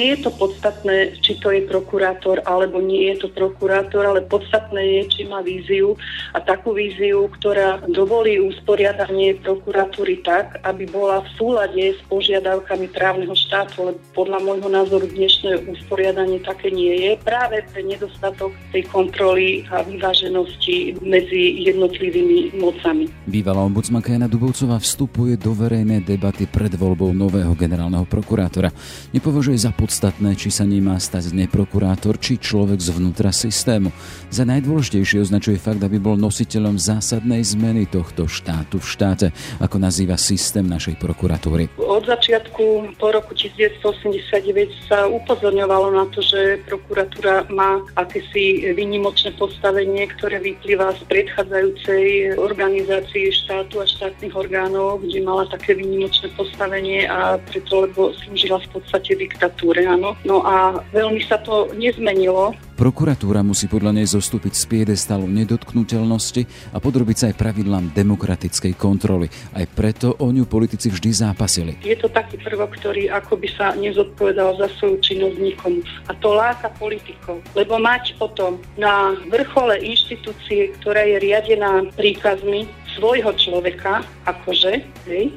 nie je to podstatné, či to je prokurátor alebo nie je to prokurátor, ale podstatné je, či má víziu a takú víziu, ktorá dovolí usporiadanie prokuratúry tak, aby bola v súlade s požiadavkami právneho štátu, lebo podľa môjho názoru dnešné usporiadanie také nie je. Práve pre nedostatok tej kontroly a vyváženosti medzi jednotlivými mocami. Bývalá ombudsmanka Jana Dubovcová vstupuje do verejnej debaty pred voľbou nového generálneho prokurátora. Nepovažuje za podstatné, či sa ním má stať neprokurátor, či človek zvnútra systému. Za najdôležitejšie označuje fakt, aby bol nositeľom zásadnej zmeny tohto štátu v štáte, ako nazýva systém našej prokuratúry. Od začiatku po roku 1989 sa upozorňovalo na to, že prokuratúra má akési výnimočné postavenie, ktoré vyplýva z predchádzajúcej organizácie štátu a štátnych orgánov, kde mala také výnimočné postavenie a preto, lebo slúžila v podstate diktatúre, áno. No a veľmi sa to nezmenilo. Prokuratúra musí podľa nej zostúpiť z piedestalu nedotknutelnosti a podrobiť sa aj pravidlám demokratickej kontroly. Aj preto o ňu politici vždy zápasili. Je to taký prvok, ktorý akoby sa nezodpovedal za svoju činnosť nikomu. A to láka politikov. Lebo mať potom na vrchole inštitúcie, ktorá je riadená príkazmi svojho človeka, akože, hej,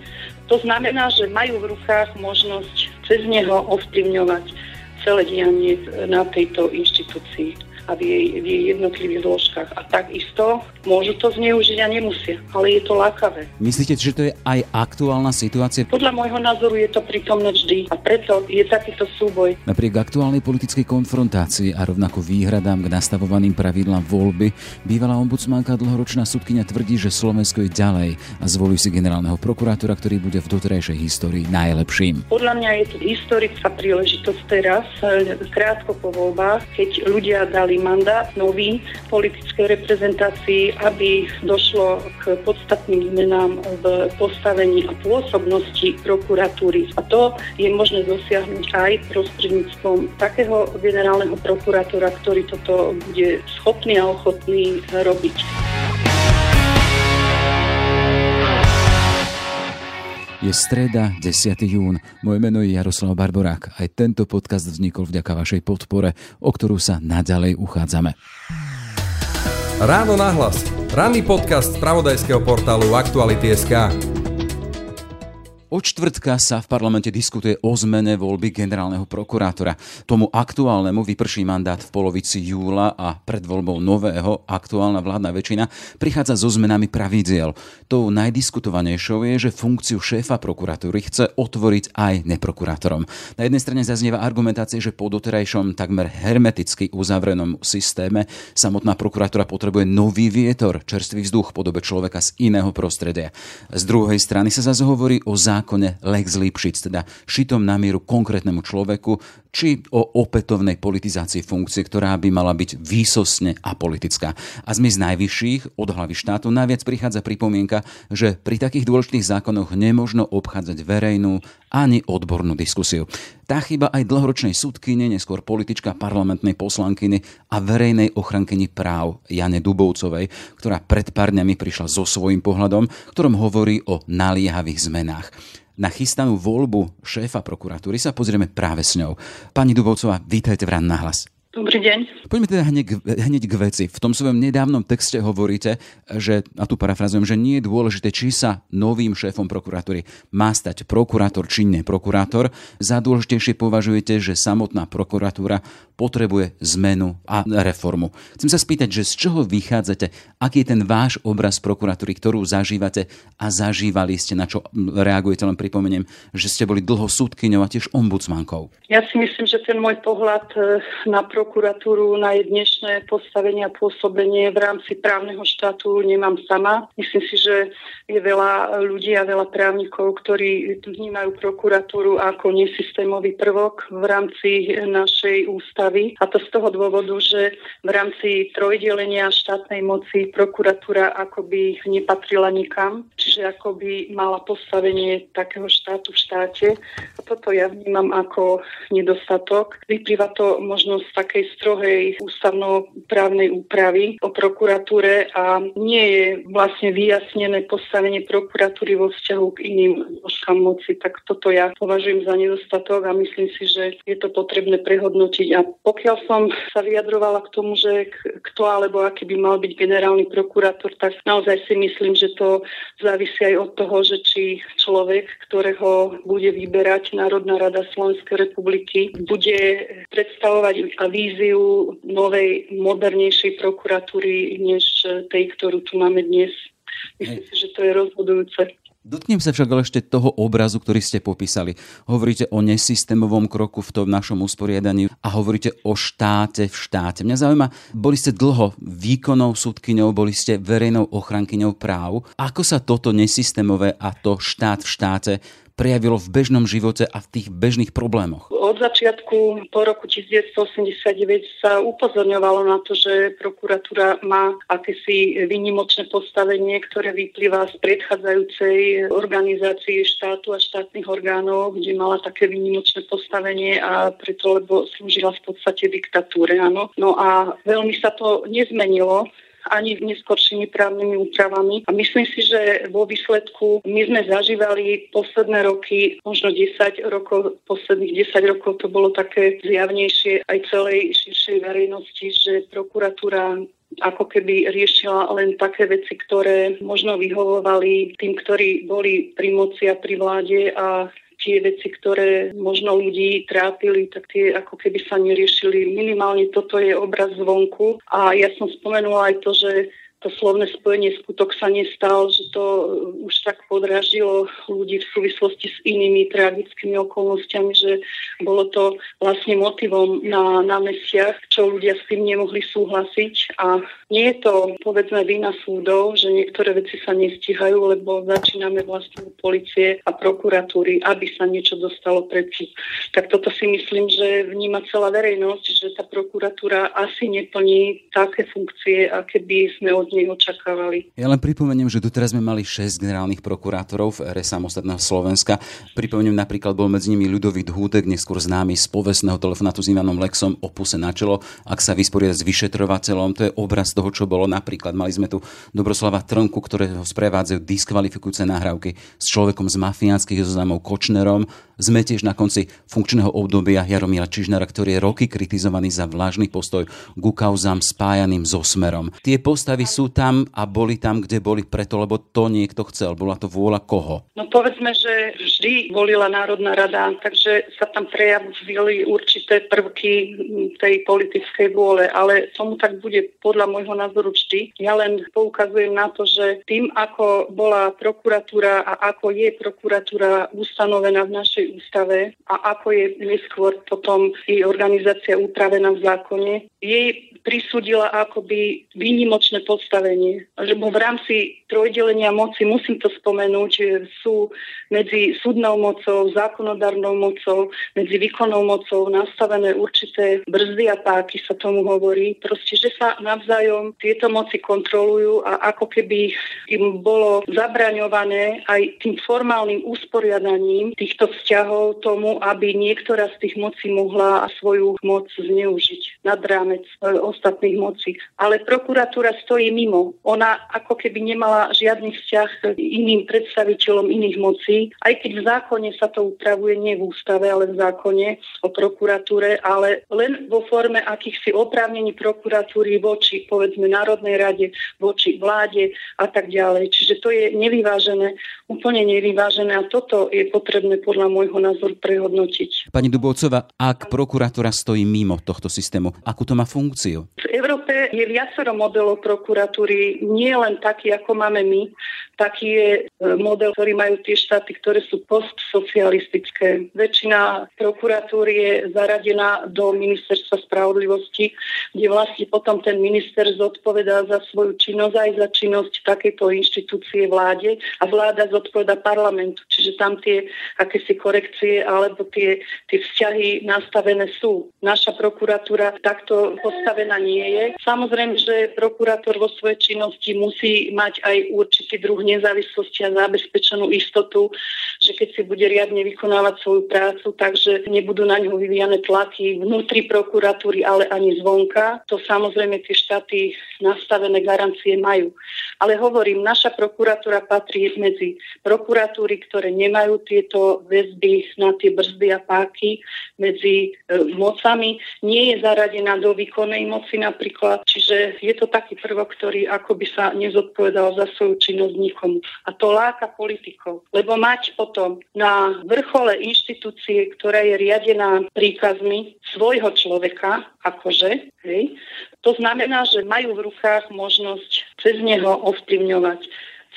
to znamená, že majú v rukách možnosť cez neho ovplyvňovať celé dianie na tejto inštitúcii a v jej, v jej jednotlivých zložkách. A takisto môžu to zneužiť a nemusia, ale je to lákavé. Myslíte, že to je aj aktuálna situácia? Podľa môjho názoru je to prítomné vždy a preto je takýto súboj. Napriek aktuálnej politickej konfrontácii a rovnako výhradám k nastavovaným pravidlám voľby, bývalá ombudsmanka dlhoročná sudkynia tvrdí, že Slovensko je ďalej a zvolí si generálneho prokurátora, ktorý bude v doterajšej histórii najlepším. Podľa mňa je to historická príležitosť teraz, eh, krátko po voľbách, keď ľudia dali dostali mandát nový politickej reprezentácii, aby došlo k podstatným zmenám v postavení a pôsobnosti prokuratúry. A to je možné dosiahnuť aj prostredníctvom takého generálneho prokurátora, ktorý toto bude schopný a ochotný robiť. Je streda, 10. jún. Moje meno je Jaroslav Barborák. Aj tento podcast vznikol vďaka vašej podpore, o ktorú sa naďalej uchádzame. Ráno nahlas. Ranný podcast z pravodajského portálu Aktuality.sk. Od čtvrtka sa v parlamente diskutuje o zmene voľby generálneho prokurátora. Tomu aktuálnemu vyprší mandát v polovici júla a pred voľbou nového aktuálna vládna väčšina prichádza so zmenami pravidiel. Tou najdiskutovanejšou je, že funkciu šéfa prokuratúry chce otvoriť aj neprokurátorom. Na jednej strane zaznieva argumentácia, že po doterajšom takmer hermeticky uzavrenom systéme samotná prokuratúra potrebuje nový vietor, čerstvý vzduch v podobe človeka z iného prostredia. Z druhej strany sa zase hovorí o zákone zákone Lex Lipšic, teda šitom na mieru konkrétnemu človeku, či o opätovnej politizácii funkcie, ktorá by mala byť výsosne apolitická. A z najvyšších od hlavy štátu najviac prichádza pripomienka, že pri takých dôležitých zákonoch nemožno obchádzať verejnú ani odbornú diskusiu. Tá chyba aj dlhoročnej súdkyne, neskôr politička parlamentnej poslankyny a verejnej ochrankyni práv Jane Dubovcovej, ktorá pred pár dňami prišla so svojím pohľadom, ktorom hovorí o naliehavých zmenách. Na chystanú voľbu šéfa prokuratúry sa pozrieme práve s ňou. Pani Dubovcová, vítajte v Rán na hlas. Dobrý deň. Poďme teda hneď, hneď k veci. V tom svojom nedávnom texte hovoríte, že, a tu parafrazujem, že nie je dôležité, či sa novým šéfom prokuratúry má stať prokurátor či neprokurátor. Za dôležitejšie považujete, že samotná prokuratúra potrebuje zmenu a reformu. Chcem sa spýtať, že z čoho vychádzate, aký je ten váš obraz prokuratúry, ktorú zažívate a zažívali ste, na čo reagujete, len pripomeniem, že ste boli dlho súdkyňou a tiež ombudsmankou. Ja si myslím, že ten môj pohľad eh, na prokuratúru prokuratúru na jej dnešné postavenie a pôsobenie v rámci právneho štátu nemám sama. Myslím si, že je veľa ľudí a veľa právnikov, ktorí vnímajú prokuratúru ako nesystémový prvok v rámci našej ústavy. A to z toho dôvodu, že v rámci trojdelenia štátnej moci prokuratúra akoby nepatrila nikam, čiže akoby mala postavenie takého štátu v štáte. A toto ja vnímam ako nedostatok. Vyplýva to možno z tak takej strohej ústavnoprávnej úpravy o prokuratúre a nie je vlastne vyjasnené postavenie prokuratúry vo vzťahu k iným zložkám moci. Tak toto ja považujem za nedostatok a myslím si, že je to potrebné prehodnotiť. A pokiaľ som sa vyjadrovala k tomu, že kto alebo aký by mal byť generálny prokurátor, tak naozaj si myslím, že to závisí aj od toho, že či človek, ktorého bude vyberať Národná rada Slovenskej republiky, bude predstavovať víziu novej, modernejšej prokuratúry, než tej, ktorú tu máme dnes. Myslím si, že to je rozhodujúce. Dotknem sa však ale ešte toho obrazu, ktorý ste popísali. Hovoríte o nesystémovom kroku v tom našom usporiadaní a hovoríte o štáte v štáte. Mňa zaujíma, boli ste dlho výkonnou súdkyňou, boli ste verejnou ochrankyňou práv. Ako sa toto nesystémové a to štát v štáte prejavilo v bežnom živote a v tých bežných problémoch? Od začiatku po roku 1989 sa upozorňovalo na to, že prokuratúra má akési výnimočné postavenie, ktoré vyplýva z predchádzajúcej organizácie štátu a štátnych orgánov, kde mala také výnimočné postavenie a preto, lebo slúžila v podstate diktatúre. Áno. No a veľmi sa to nezmenilo ani neskoršími právnymi úpravami. A myslím si, že vo výsledku my sme zažívali posledné roky, možno 10 rokov, posledných 10 rokov to bolo také zjavnejšie aj celej širšej verejnosti, že prokuratúra ako keby riešila len také veci, ktoré možno vyhovovali tým, ktorí boli pri moci a pri vláde a tie veci, ktoré možno ľudí trápili, tak tie ako keby sa neriešili. Minimálne toto je obraz zvonku. A ja som spomenula aj to, že to slovné spojenie skutok sa nestal, že to už tak podražilo ľudí v súvislosti s inými tragickými okolnostiami, že bolo to vlastne motivom na námestiach, čo ľudia s tým nemohli súhlasiť. A nie je to, povedzme, vina súdov, že niektoré veci sa nestíhajú, lebo začíname vlastne policie a prokuratúry, aby sa niečo dostalo pred súd. Tak toto si myslím, že vníma celá verejnosť, že tá prokuratúra asi neplní také funkcie, aké by sme od nej očakávali. Ja len pripomeniem, že doteraz sme mali 6 generálnych prokurátorov v ére samostatného Slovenska. Pripomeniem napríklad bol medzi nimi Ľudovít Húdek, neskôr známy z povestného telefonátu s Ivanom Lexom opuse na čelo. Ak sa vysporiada s vyšetrovateľom, to je obraz toho, čo bolo napríklad. Mali sme tu Dobroslava Trnku, ktorého sprevádzajú diskvalifikujúce nahrávky s človekom z mafiánskych zoznamov Kočnerom. Sme tiež na konci funkčného obdobia Jaromíra Čižnara, ktorý je roky kritizovaný za vlážny postoj ku kauzám spájaným so Smerom. Tie postavy sú tam a boli tam, kde boli preto, lebo to niekto chcel. Bola to vôľa koho? No povedzme, že vždy volila Národná rada, takže sa tam prejavili určité prvky tej politickej vôle, ale tomu tak bude podľa môjho názoru vždy. Ja len poukazujem na to, že tým, ako bola prokuratúra a ako je prokuratúra ustanovená v našej ústave a ako je neskôr potom jej organizácia upravená v zákone, jej prisúdila akoby výnimočné postavenie. Lebo v rámci trojdelenia moci, musím to spomenúť, sú medzi súdnou mocou, zákonodárnou mocou, medzi výkonnou mocou nastavené určité brzdy a páky, sa tomu hovorí. Proste, že sa navzájom tieto moci kontrolujú a ako keby im bolo zabraňované aj tým formálnym usporiadaním týchto vzťahov tomu, aby niektorá z tých mocí mohla svoju moc zneužiť nad rámec e, ostatných mocí. Ale prokuratúra stojí mimo. Ona ako keby nemala žiadny vzťah k iným predstaviteľom iných mocí, aj keď v zákone sa to upravuje nie v ústave, ale v zákone o prokuratúre, ale len vo forme akýchsi oprávnení prokuratúry voči, povedzme, Národnej rade, voči vláde a tak ďalej. Čiže to je nevyvážené, úplne nevyvážené a toto je potrebné podľa môjho názoru prehodnotiť. Pani Dubovcová, ak prokuratúra stojí mimo tohto systému, akú to má funkciu? V Európe je viacero modelov prokuratúry, nie len taký, ako máme my. Taký je e, model, ktorý majú tie štáty, ktoré sú postsocialistické. Väčšina prokuratúry je zaradená do ministerstva spravodlivosti, kde vlastne potom ten minister zodpovedá za svoju činnosť aj za činnosť takejto inštitúcie vláde a vláda zodpoveda parlamentu. Čiže tam tie akési korekcie alebo tie, tie vzťahy nastavené sú. Naša prokuratúra takto postavená nie je. Samozrejme, že prokurátor vo svojej činnosti musí mať aj určitý druh nezávislosti a zabezpečenú istotu, že keď si bude riadne vykonávať svoju prácu, takže nebudú na ňu vyvíjane tlaky vnútri prokuratúry, ale ani zvonka. To samozrejme tie štáty nastavené garancie majú. Ale hovorím, naša prokuratúra patrí medzi prokuratúry, ktoré nemajú tieto väzby na tie brzdy a páky medzi e, mocami. Nie je zaradená do výkonnej moci napríklad, čiže je to taký prvok, ktorý ako by sa nezodpovedal za svoju činnosť nikomu. A to láka politikov, lebo mať potom na vrchole inštitúcie, ktorá je riadená príkazmi svojho človeka, akože, hej, to znamená, že majú v rukách možnosť cez neho ovplyvňovať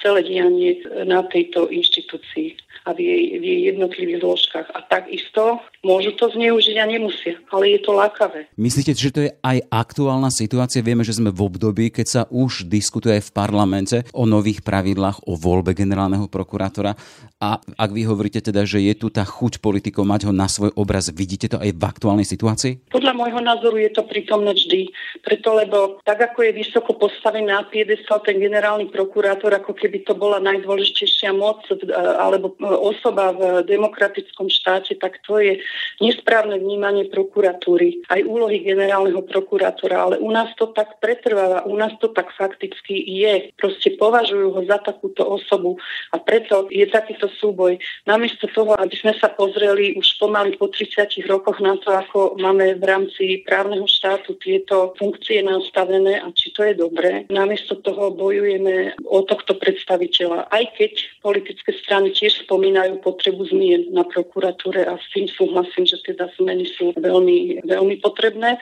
celé dianie na tejto inštitúcii a v jej, v jej jednotlivých zložkách. A takisto môžu to zneužiť a nemusia, ale je to lákavé. Myslíte, že to je aj aktuálna situácia? Vieme, že sme v období, keď sa už diskutuje v parlamente o nových pravidlách o voľbe generálneho prokurátora. A ak vy hovoríte teda, že je tu tá chuť politikov mať ho na svoj obraz, vidíte to aj v aktuálnej situácii? Podľa môjho názoru je to prítomné vždy. Preto, lebo tak, ako je vysoko postavený na piedestal ten generálny prokurátor, ako keby to bola najdôležitejšia moc alebo osoba v demokratickom štáte, tak to je nesprávne vnímanie prokuratúry, aj úlohy generálneho prokurátora, ale u nás to tak pretrváva, u nás to tak fakticky je. Proste považujú ho za takúto osobu a preto je takýto súboj. Namiesto toho, aby sme sa pozreli už pomaly po 30 rokoch na to, ako máme v rámci právneho štátu tieto funkcie nastavené a či to je dobré, namiesto toho bojujeme o tohto predstaviteľa. Aj keď politické strany tiež spomínajú, spomínajú potrebu zmien na prokuratúre a s tým súhlasím, že teda zmeny sú veľmi, veľmi potrebné.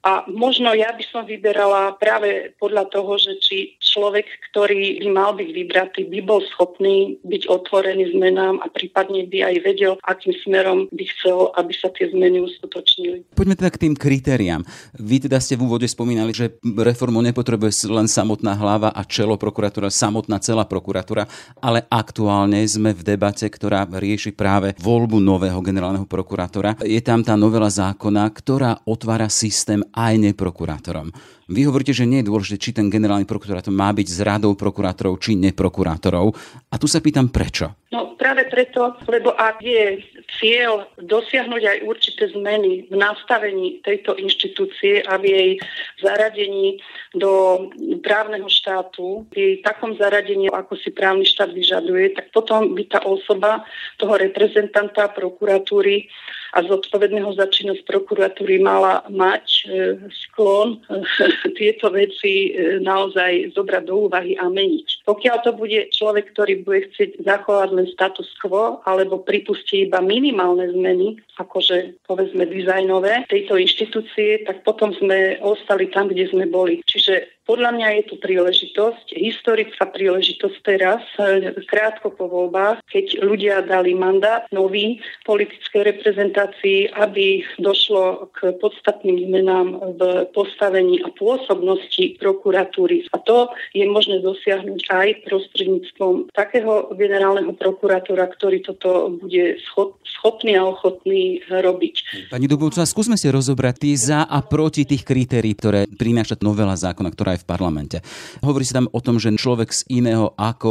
A možno ja by som vyberala práve podľa toho, že či človek, ktorý by mal byť vybratý, by bol schopný byť otvorený zmenám a prípadne by aj vedel, akým smerom by chcel, aby sa tie zmeny uskutočnili. Poďme teda k tým kritériám. Vy teda ste v úvode spomínali, že reformu nepotrebuje len samotná hlava a čelo prokuratúra, samotná celá prokuratúra, ale aktuálne sme v debate, ktorá rieši práve voľbu nového generálneho prokurátora. Je tam tá novela zákona, ktorá otvára systém aj neprokurátorom. Vy hovoríte, že nie je dôležité, či ten generálny prokurátor má byť s radou prokurátorov, či neprokurátorov. A tu sa pýtam prečo. No práve preto, lebo ak je cieľ dosiahnuť aj určité zmeny v nastavení tejto inštitúcie a v jej zaradení do právneho štátu, v jej takom zaradení, ako si právny štát vyžaduje, tak potom by tá osoba toho reprezentanta prokuratúry a zodpovedného za činnosť prokuratúry mala mať e, sklon e, tieto veci e, naozaj zobrať do úvahy a meniť. Pokiaľ to bude človek, ktorý bude chcieť zachovať len status quo alebo pripustí iba minimálne zmeny, akože povedzme dizajnové tejto inštitúcie, tak potom sme ostali tam, kde sme boli. Čiže podľa mňa je tu príležitosť, historická príležitosť teraz, e, krátko po voľbách, keď ľudia dali mandát nový politickej reprezentácii, aby došlo k podstatným zmenám v postavení a pôsobnosti prokuratúry. A to je možné dosiahnuť aj prostredníctvom takého generálneho prokurátora, ktorý toto bude schopný a ochotný robiť. Pani Dubovcová, skúsme si rozobrať tí za a proti tých kritérií, ktoré prináša novela zákona, ktorá je v parlamente. Hovorí sa tam o tom, že človek z iného ako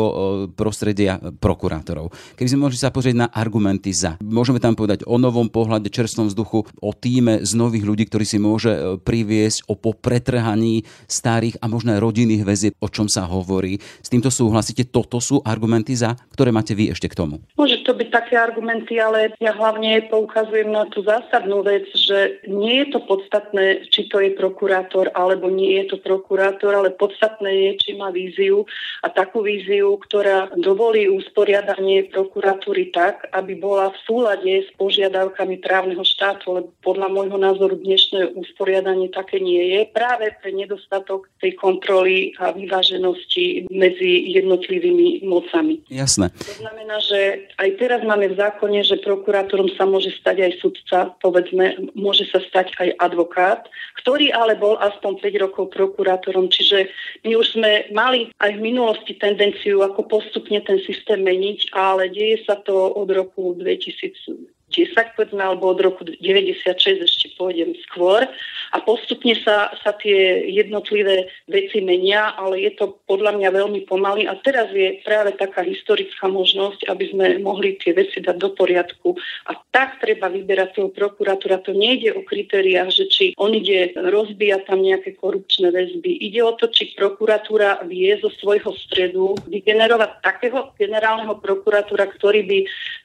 prostredia prokurátorov. Keby sme mohli sa pozrieť na argumenty za. Môžeme tam povedať o novom pohľade, čerstvom vzduchu, o týme z nových ľudí, ktorý si môže e, priviesť, o popretrhaní starých a možno aj rodinných väzieb, o čom sa hovorí. S týmto súhlasíte? Toto sú argumenty za, ktoré máte vy ešte k tomu? Môže to byť také argumenty, ale ja hlavne poukazujem na tú zásadnú vec, že nie je to podstatné, či to je prokurátor alebo nie je to prokurátor prokurátor, ale podstatné je, či má víziu a takú víziu, ktorá dovolí usporiadanie prokuratúry tak, aby bola v súlade s požiadavkami právneho štátu, lebo podľa môjho názoru dnešné usporiadanie také nie je práve pre nedostatok tej kontroly a vyváženosti medzi jednotlivými mocami. Jasné. To znamená, že aj teraz máme v zákone, že prokurátorom sa môže stať aj sudca, povedzme, môže sa stať aj advokát, ktorý ale bol aspoň 5 rokov prokurátorom Čiže my už sme mali aj v minulosti tendenciu, ako postupne ten systém meniť, ale deje sa to od roku 2000 10, povedzme, alebo od roku 96 ešte pôjdem skôr a postupne sa, sa tie jednotlivé veci menia, ale je to podľa mňa veľmi pomaly a teraz je práve taká historická možnosť, aby sme mohli tie veci dať do poriadku a tak treba vyberať toho prokurátora. To nejde o kritériách, že či on ide rozbíjať tam nejaké korupčné väzby. Ide o to, či prokuratúra vie zo svojho stredu vygenerovať takého generálneho prokurátora, ktorý by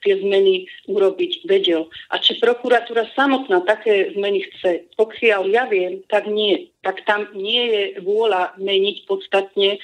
tie zmeny urobiť vedel. A či prokuratúra samotná také zmeny chce, pokiaľ ja viem, tak nie tak tam nie je vôľa meniť podstatne e,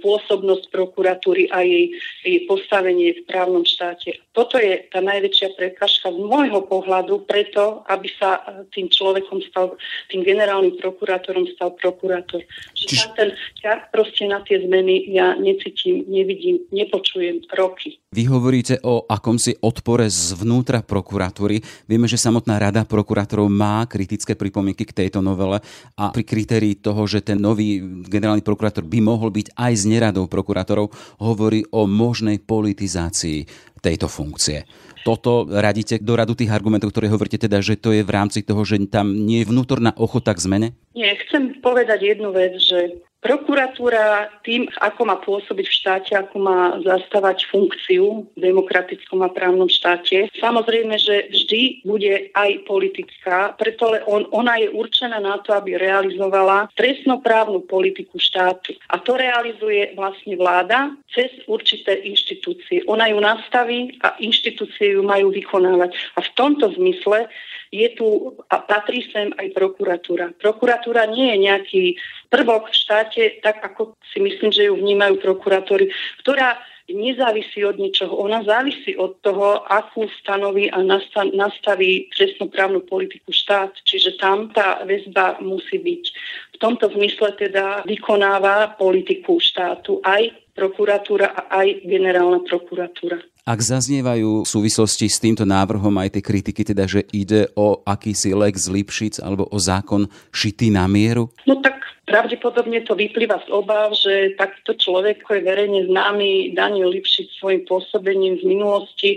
pôsobnosť prokuratúry a jej, jej postavenie v právnom štáte. Toto je tá najväčšia prekažka z môjho pohľadu preto, aby sa e, tým človekom stal, tým generálnym prokurátorom stal prokurátor. Čiže Čiž... ten ťah proste na tie zmeny ja necítim, nevidím, nepočujem roky. Vy hovoríte o akomsi odpore zvnútra prokuratúry. Vieme, že samotná rada prokurátorov má kritické pripomienky k tejto novele a pri kritérií toho, že ten nový generálny prokurátor by mohol byť aj z neradou prokurátorov, hovorí o možnej politizácii tejto funkcie. Toto radíte do radu tých argumentov, ktoré hovoríte teda, že to je v rámci toho, že tam nie je vnútorná ochota k zmene? Nie, chcem povedať jednu vec, že Prokuratúra tým, ako má pôsobiť v štáte, ako má zastávať funkciu v demokratickom a právnom štáte, samozrejme, že vždy bude aj politická, preto on, ona je určená na to, aby realizovala trestnoprávnu politiku štátu. A to realizuje vlastne vláda cez určité inštitúcie. Ona ju nastaví a inštitúcie ju majú vykonávať. A v tomto zmysle je tu a patrí sem aj prokuratúra. Prokuratúra nie je nejaký prvok v štáte, tak ako si myslím, že ju vnímajú prokurátori, ktorá nezávisí od ničoho. Ona závisí od toho, akú stanoví a nastaví trestnoprávnu politiku štát. Čiže tam tá väzba musí byť. V tomto zmysle teda vykonáva politiku štátu aj prokuratúra a aj generálna prokuratúra. Ak zaznievajú v súvislosti s týmto návrhom aj tie kritiky, teda, že ide o akýsi Lex Lipšic alebo o zákon šitý na mieru? No tak pravdepodobne to vyplýva z obav, že takýto človek, ako je verejne známy Daniel Lipšic svojim pôsobením z minulosti,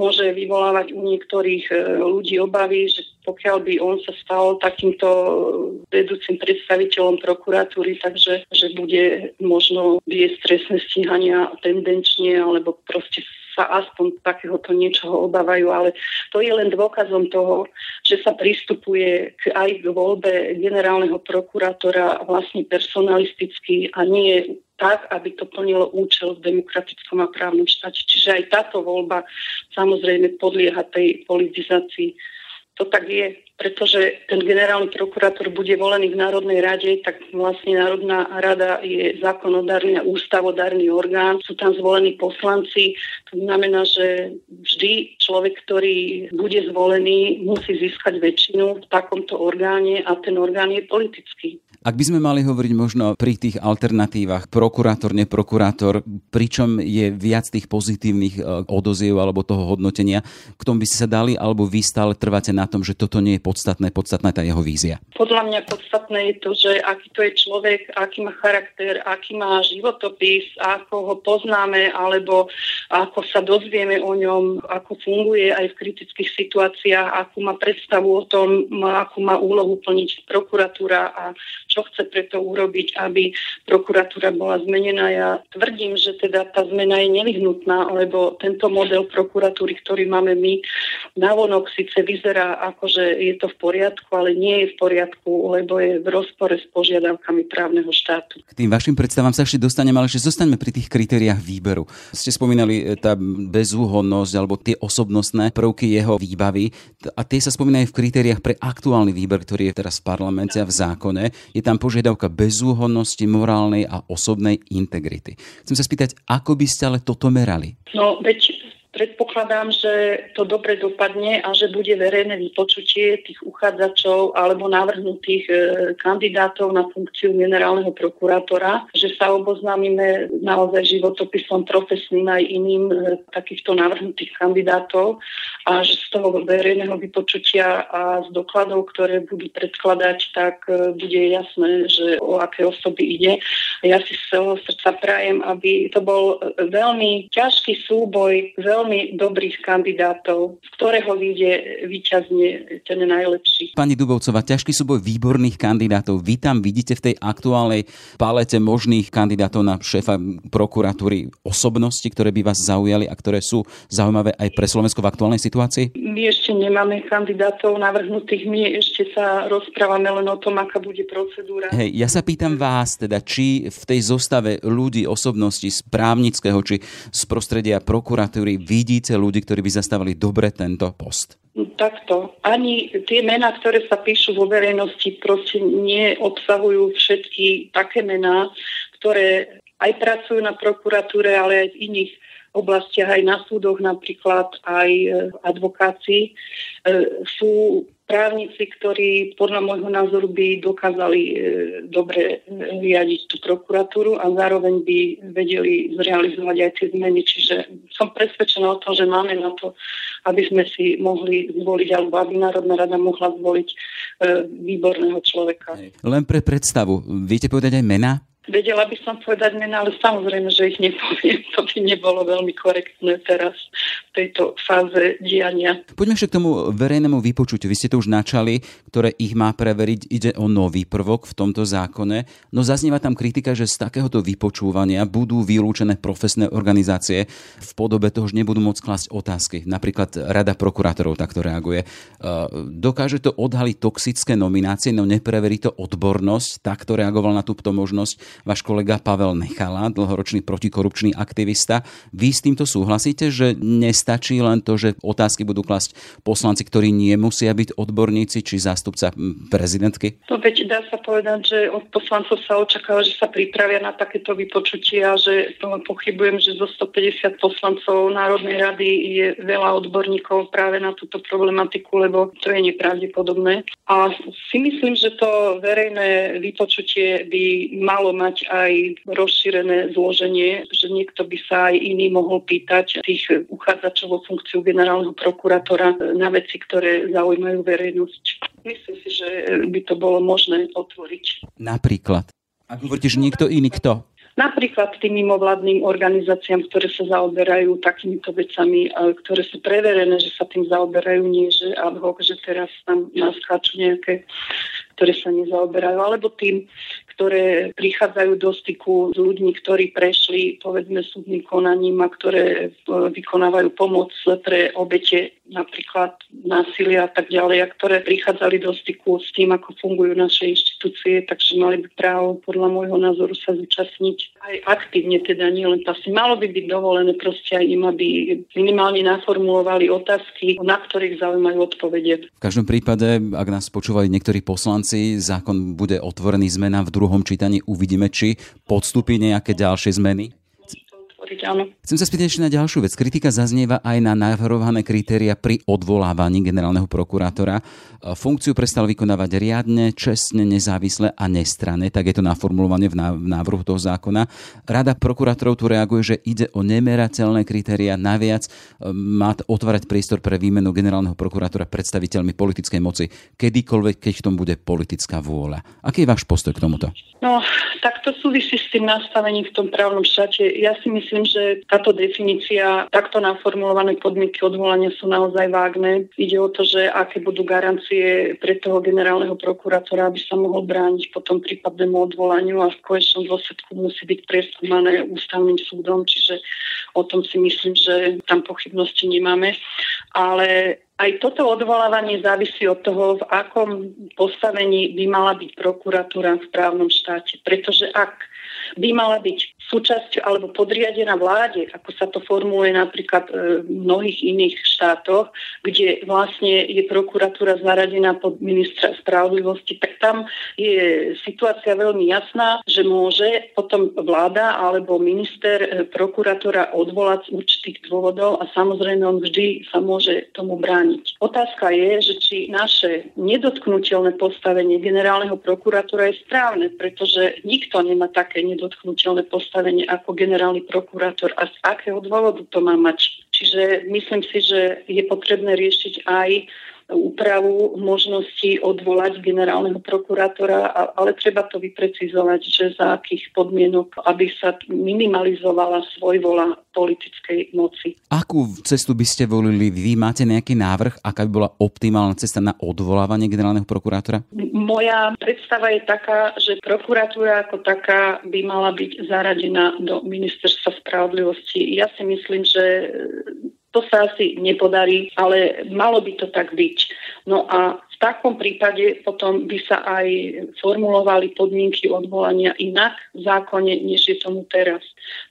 môže vyvolávať u niektorých e, ľudí obavy, že pokiaľ by on sa stal takýmto vedúcim predstaviteľom prokuratúry, takže že bude možno viesť trestné stíhania tendenčne alebo proste sa aspoň takéhoto niečoho obávajú, ale to je len dôkazom toho, že sa pristupuje k, aj k voľbe generálneho prokurátora vlastne personalisticky a nie tak, aby to plnilo účel v demokratickom a právnom štáte. Čiže aj táto voľba samozrejme podlieha tej politizácii to tak je, pretože ten generálny prokurátor bude volený v Národnej rade, tak vlastne Národná rada je zákonodárny a ústavodárny orgán. Sú tam zvolení poslanci. To znamená, že vždy človek, ktorý bude zvolený, musí získať väčšinu v takomto orgáne a ten orgán je politický. Ak by sme mali hovoriť možno pri tých alternatívach prokurátor, neprokurátor, pričom je viac tých pozitívnych e, odoziev alebo toho hodnotenia, k tomu by ste sa dali alebo vy stále trváte na tom, že toto nie je podstatné, podstatná tá jeho vízia? Podľa mňa podstatné je to, že aký to je človek, aký má charakter, aký má životopis, ako ho poznáme alebo ako sa dozvieme o ňom, ako funguje aj v kritických situáciách, akú má predstavu o tom, akú má úlohu plniť prokuratúra a čo chce preto urobiť, aby prokuratúra bola zmenená. Ja tvrdím, že teda tá zmena je nevyhnutná, lebo tento model prokuratúry, ktorý máme my, navonok síce vyzerá ako, že je to v poriadku, ale nie je v poriadku, lebo je v rozpore s požiadavkami právneho štátu. K tým vašim predstavám sa ešte dostaneme, ale ešte zostaňme pri tých kritériách výberu. Ste spomínali e, tá bezúhodnosť alebo tie osobnostné prvky jeho výbavy a tie sa spomínajú v kritériách pre aktuálny výber, ktorý je teraz v parlamente a v zákone. Je tam požiadavka bezúhodnosti, morálnej a osobnej integrity. Chcem sa spýtať, ako by ste ale toto merali? No, veď predpokladám, že to dobre dopadne a že bude verejné vypočutie tých uchádzačov alebo navrhnutých e, kandidátov na funkciu generálneho prokurátora, že sa oboznámime naozaj životopisom profesným aj iným e, takýchto navrhnutých kandidátov a že z toho verejného vypočutia a z dokladov, ktoré budú predkladať, tak e, bude jasné, že o aké osoby ide. Ja si z celého srdca prajem, aby to bol veľmi ťažký súboj, veľmi veľmi dobrých kandidátov, z ktorého vyjde výťazne ten najlepší. Pani Dubovcová, ťažký súboj výborných kandidátov. Vy tam vidíte v tej aktuálnej palete možných kandidátov na šéfa prokuratúry osobnosti, ktoré by vás zaujali a ktoré sú zaujímavé aj pre Slovensko v aktuálnej situácii? My ešte nemáme kandidátov navrhnutých, my ešte sa rozprávame len o tom, aká bude procedúra. Hej, ja sa pýtam vás teda, či v tej zostave ľudí, osobnosti z právnického či z prostredia prokuratúry vidíte ľudí, ktorí by zastávali dobre tento post? Takto. Ani tie mená, ktoré sa píšu vo verejnosti, proste neobsahujú všetky také mená, ktoré aj pracujú na prokuratúre, ale aj v iných oblastiach, aj na súdoch napríklad, aj e, advokácii. E, sú právnici, ktorí podľa môjho názoru by dokázali e, dobre riadiť tú prokuratúru a zároveň by vedeli zrealizovať aj tie zmeny. Čiže som presvedčená o tom, že máme na to, aby sme si mohli zvoliť, alebo aby Národná rada mohla zvoliť výborného človeka. Len pre predstavu, viete povedať aj mena Vedela by som povedať mena, ale samozrejme, že ich nepoviem. To by nebolo veľmi korektné teraz v tejto fáze diania. Poďme však k tomu verejnému vypočutiu. Vy ste to už načali, ktoré ich má preveriť. Ide o nový prvok v tomto zákone. No zaznieva tam kritika, že z takéhoto vypočúvania budú vylúčené profesné organizácie v podobe toho, že nebudú môcť klásť otázky. Napríklad Rada prokurátorov takto reaguje. Dokáže to odhaliť toxické nominácie, no nepreverí to odbornosť. Takto reagoval na túto možnosť váš kolega Pavel Nechala, dlhoročný protikorupčný aktivista. Vy s týmto súhlasíte, že nestačí len to, že otázky budú klasť poslanci, ktorí nemusia byť odborníci či zástupca prezidentky? No veď dá sa povedať, že od poslancov sa očakáva, že sa pripravia na takéto vypočutie a že pochybujem, že zo 150 poslancov Národnej rady je veľa odborníkov práve na túto problematiku, lebo to je nepravdepodobné. A si myslím, že to verejné vypočutie by malo mať mať aj rozšírené zloženie, že niekto by sa aj iný mohol pýtať tých uchádzačov o funkciu generálneho prokurátora na veci, ktoré zaujímajú verejnosť. Myslím si, že by to bolo možné otvoriť. Napríklad? Ak hovoríte, že niekto iný, kto? napríklad tým mimovládnym organizáciám, ktoré sa zaoberajú takýmito vecami, ktoré sú preverené, že sa tým zaoberajú, nie že ad hoc, že teraz tam naskáču nejaké, ktoré sa nezaoberajú, alebo tým, ktoré prichádzajú do styku s ľuďmi, ktorí prešli, povedzme, súdnym konaním a ktoré e, vykonávajú pomoc pre obete napríklad násilia a tak ďalej, a ktoré prichádzali do styku s tým, ako fungujú naše inštitúcie, takže mali by právo podľa môjho názoru sa zúčastniť aj aktívne, teda nielen pasy. Malo by byť dovolené proste aj im, aby minimálne naformulovali otázky, na ktorých zaujímajú odpovede. V každom prípade, ak nás počúvajú niektorí poslanci, zákon bude otvorený zmena v druhom čítaní. Uvidíme, či podstúpi nejaké ďalšie zmeny podporiť, áno. Chcem sa spýtať ešte na ďalšiu vec. Kritika zaznieva aj na navrhované kritéria pri odvolávaní generálneho prokurátora. Funkciu prestal vykonávať riadne, čestne, nezávisle a nestranne, tak je to naformulované v návrhu toho zákona. Rada prokurátorov tu reaguje, že ide o nemerateľné kritéria. Naviac e, má otvárať priestor pre výmenu generálneho prokurátora predstaviteľmi politickej moci, kedykoľvek, keď v tom bude politická vôľa. Aký je váš postoj k tomuto? No, tak to súvisí s tým nastavením v tom právnom štáte. Ja si myslím, myslím, že táto definícia, takto naformulované podmienky odvolania sú naozaj vágne. Ide o to, že aké budú garancie pre toho generálneho prokurátora, aby sa mohol brániť po tom prípadnému odvolaniu a v konečnom dôsledku musí byť preskúmané ústavným súdom, čiže o tom si myslím, že tam pochybnosti nemáme. Ale aj toto odvolávanie závisí od toho, v akom postavení by mala byť prokuratúra v právnom štáte. Pretože ak by mala byť súčasť alebo podriadená vláde, ako sa to formuluje napríklad e, v mnohých iných štátoch, kde vlastne je prokuratúra zaradená pod ministra spravodlivosti, tak tam je situácia veľmi jasná, že môže potom vláda alebo minister e, prokurátora odvolať z určitých dôvodov a samozrejme on vždy sa môže tomu brániť. Otázka je, že či naše nedotknutelné postavenie generálneho prokurátora je správne, pretože nikto nemá také nedotknutelné postavenie ako generálny prokurátor a z akého dôvodu to má mať. Čiže myslím si, že je potrebné riešiť aj úpravu možnosti odvolať generálneho prokurátora, ale treba to vyprecizovať, že za akých podmienok, aby sa minimalizovala svojvola politickej moci. Akú cestu by ste volili? Vy máte nejaký návrh, aká by bola optimálna cesta na odvolávanie generálneho prokurátora? Moja predstava je taká, že prokuratúra ako taká by mala byť zaradená do ministerstva spravodlivosti. Ja si myslím, že to sa asi nepodarí, ale malo by to tak byť. No a v takom prípade potom by sa aj formulovali podmienky odvolania inak v zákone, než je tomu teraz.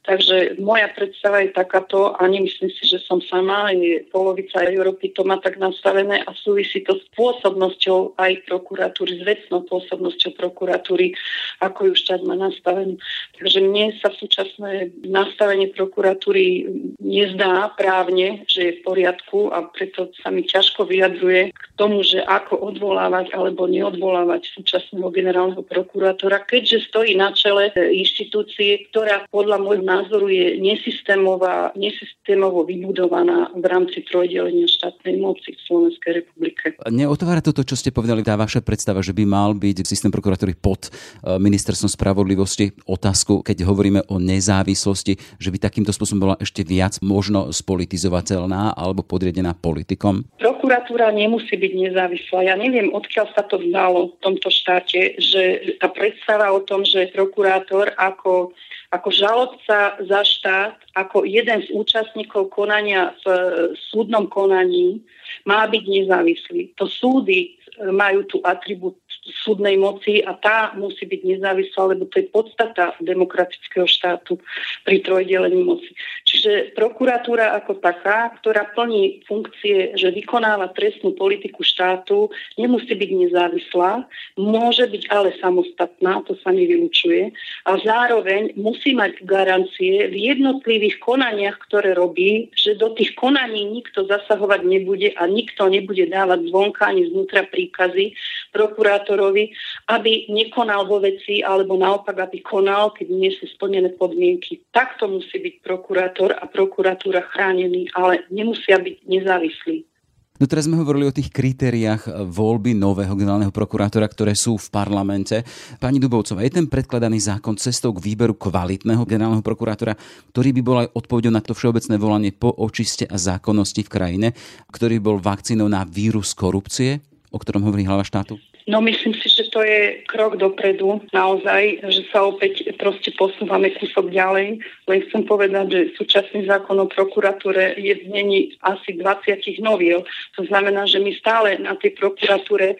Takže moja predstava je takáto a nemyslím si, že som sama, je polovica Európy to má tak nastavené a súvisí to s pôsobnosťou aj prokuratúry, s vecnou pôsobnosťou prokuratúry, ako ju štát má nastavenú. Takže mne sa súčasné nastavenie prokuratúry nezdá právne, že je v poriadku a preto sa mi ťažko vyjadruje k tomu, že ako odvolávať alebo neodvolávať súčasného generálneho prokurátora, keďže stojí na čele e, inštitúcie, ktorá podľa môjho názoru je nesystémová, nesystémovo vybudovaná v rámci trojdelenia štátnej moci v Slovenskej republike. Neotvára toto, čo ste povedali, tá vaša predstava, že by mal byť systém prokuratúry pod e, ministerstvom spravodlivosti otázku, keď hovoríme o nezávislosti, že by takýmto spôsobom bola ešte viac možno spolitizovateľná alebo podriedená politikom? Prokuratúra nemusí byť nezávislá ja neviem, odkiaľ sa to vzdalo v tomto štáte, že tá predstava o tom, že prokurátor ako, ako žalobca za štát, ako jeden z účastníkov konania v súdnom konaní má byť nezávislý. To súdy majú tú atribút súdnej moci a tá musí byť nezávislá, lebo to je podstata demokratického štátu pri trojdelení moci. Čiže prokuratúra ako taká, ktorá plní funkcie, že vykonáva trestnú politiku štátu, nemusí byť nezávislá, môže byť ale samostatná, to sa nevylučuje, a zároveň musí mať garancie v jednotlivých konaniach, ktoré robí, že do tých konaní nikto zasahovať nebude a nikto nebude dávať zvonka ani znútra príkazy prokurátor prokurátorovi, aby nekonal vo veci, alebo naopak, aby konal, keď nie sú splnené podmienky. Takto musí byť prokurátor a prokuratúra chránený, ale nemusia byť nezávislí. No teraz sme hovorili o tých kritériách voľby nového generálneho prokurátora, ktoré sú v parlamente. Pani Dubovcová, je ten predkladaný zákon cestou k výberu kvalitného generálneho prokurátora, ktorý by bol aj odpovedou na to všeobecné volanie po očiste a zákonnosti v krajine, ktorý bol vakcínou na vírus korupcie, o ktorom hovorí hlava štátu? No myslím si, že to je krok dopredu naozaj, že sa opäť proste posúvame kúsok ďalej. Len chcem povedať, že súčasný zákon o prokuratúre je znení asi 20 noviel. To znamená, že my stále na tej prokuratúre e,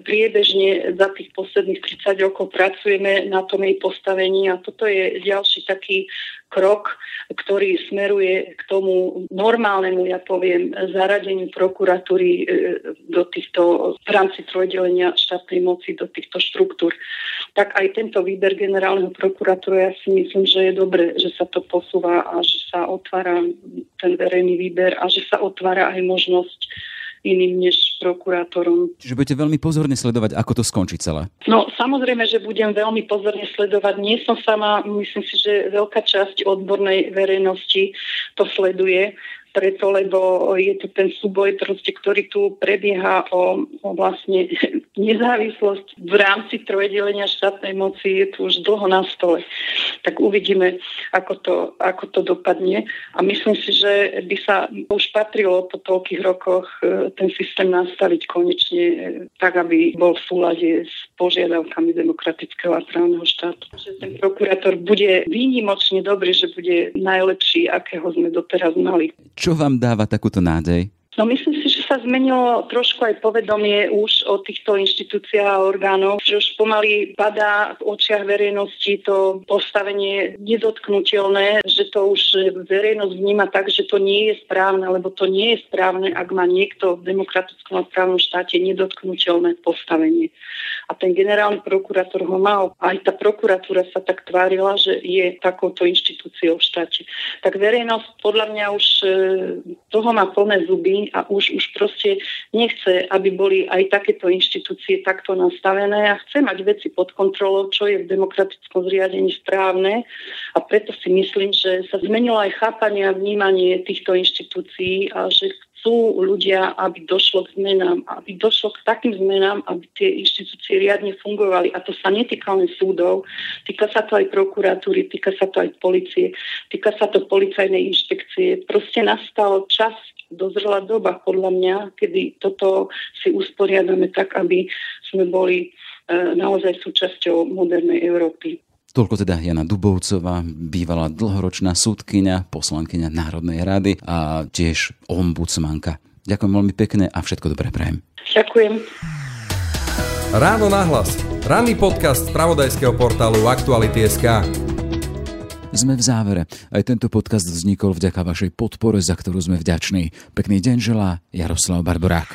priebežne za tých posledných 30 rokov pracujeme na tom jej postavení a toto je ďalší taký krok, ktorý smeruje k tomu normálnemu, ja poviem, zaradeniu prokuratúry e, do týchto, v rámci trojdelenia štátnej moci do týchto štruktúr. Tak aj tento výber generálneho prokuratúra, ja si myslím, že je dobre, že sa to posúva a že sa otvára ten verejný výber a že sa otvára aj možnosť iným než prokurátorom. Čiže budete veľmi pozorne sledovať, ako to skončí celé? No samozrejme, že budem veľmi pozorne sledovať. Nie som sama, myslím si, že veľká časť odbornej verejnosti to sleduje preto, lebo je tu ten súboj, proste, ktorý tu prebieha o, o vlastne nezávislosť v rámci trojdelenia štátnej moci je tu už dlho na stole. Tak uvidíme, ako to, ako to dopadne. A myslím si, že by sa už patrilo po toľkých rokoch e, ten systém nastaviť konečne e, tak, aby bol v súlade s požiadavkami demokratického a právneho štátu. Že ten prokurátor bude výnimočne dobrý, že bude najlepší, akého sme doteraz mali. Čo vám dáva takúto nádej? No myslím si, že sa zmenilo trošku aj povedomie už o týchto inštitúciách a orgánoch, že už pomaly padá v očiach verejnosti to postavenie nedotknutelné, že to už verejnosť vníma tak, že to nie je správne, lebo to nie je správne, ak má niekto v demokratickom a právnom štáte nedotknutelné postavenie. A ten generálny prokurátor ho mal. Aj tá prokuratúra sa tak tvárila, že je takouto inštitúciou v štáte. Tak verejnosť podľa mňa už e, toho má plné zuby a už, už proste nechce, aby boli aj takéto inštitúcie takto nastavené a chce mať veci pod kontrolou, čo je v demokratickom zriadení správne a preto si myslím, že sa zmenilo aj chápanie a vnímanie týchto inštitúcií a že chcú ľudia, aby došlo k zmenám, aby došlo k takým zmenám, aby tie inštitúcie riadne fungovali. A to sa netýka len súdov, týka sa to aj prokuratúry, týka sa to aj policie, týka sa to policajnej inšpekcie. Proste nastal čas, dozrela doba podľa mňa, kedy toto si usporiadame tak, aby sme boli e, naozaj súčasťou modernej Európy. Toľko teda Jana Dubovcová, bývalá dlhoročná súdkynia, poslankyňa Národnej rady a tiež ombudsmanka. Ďakujem veľmi pekne a všetko dobré prajem. Ďakujem. Ráno nahlas. Ranný podcast z pravodajského portálu Aktuality.sk. Sme v závere. Aj tento podcast vznikol vďaka vašej podpore, za ktorú sme vďační. Pekný deň želá Jaroslav Barborák.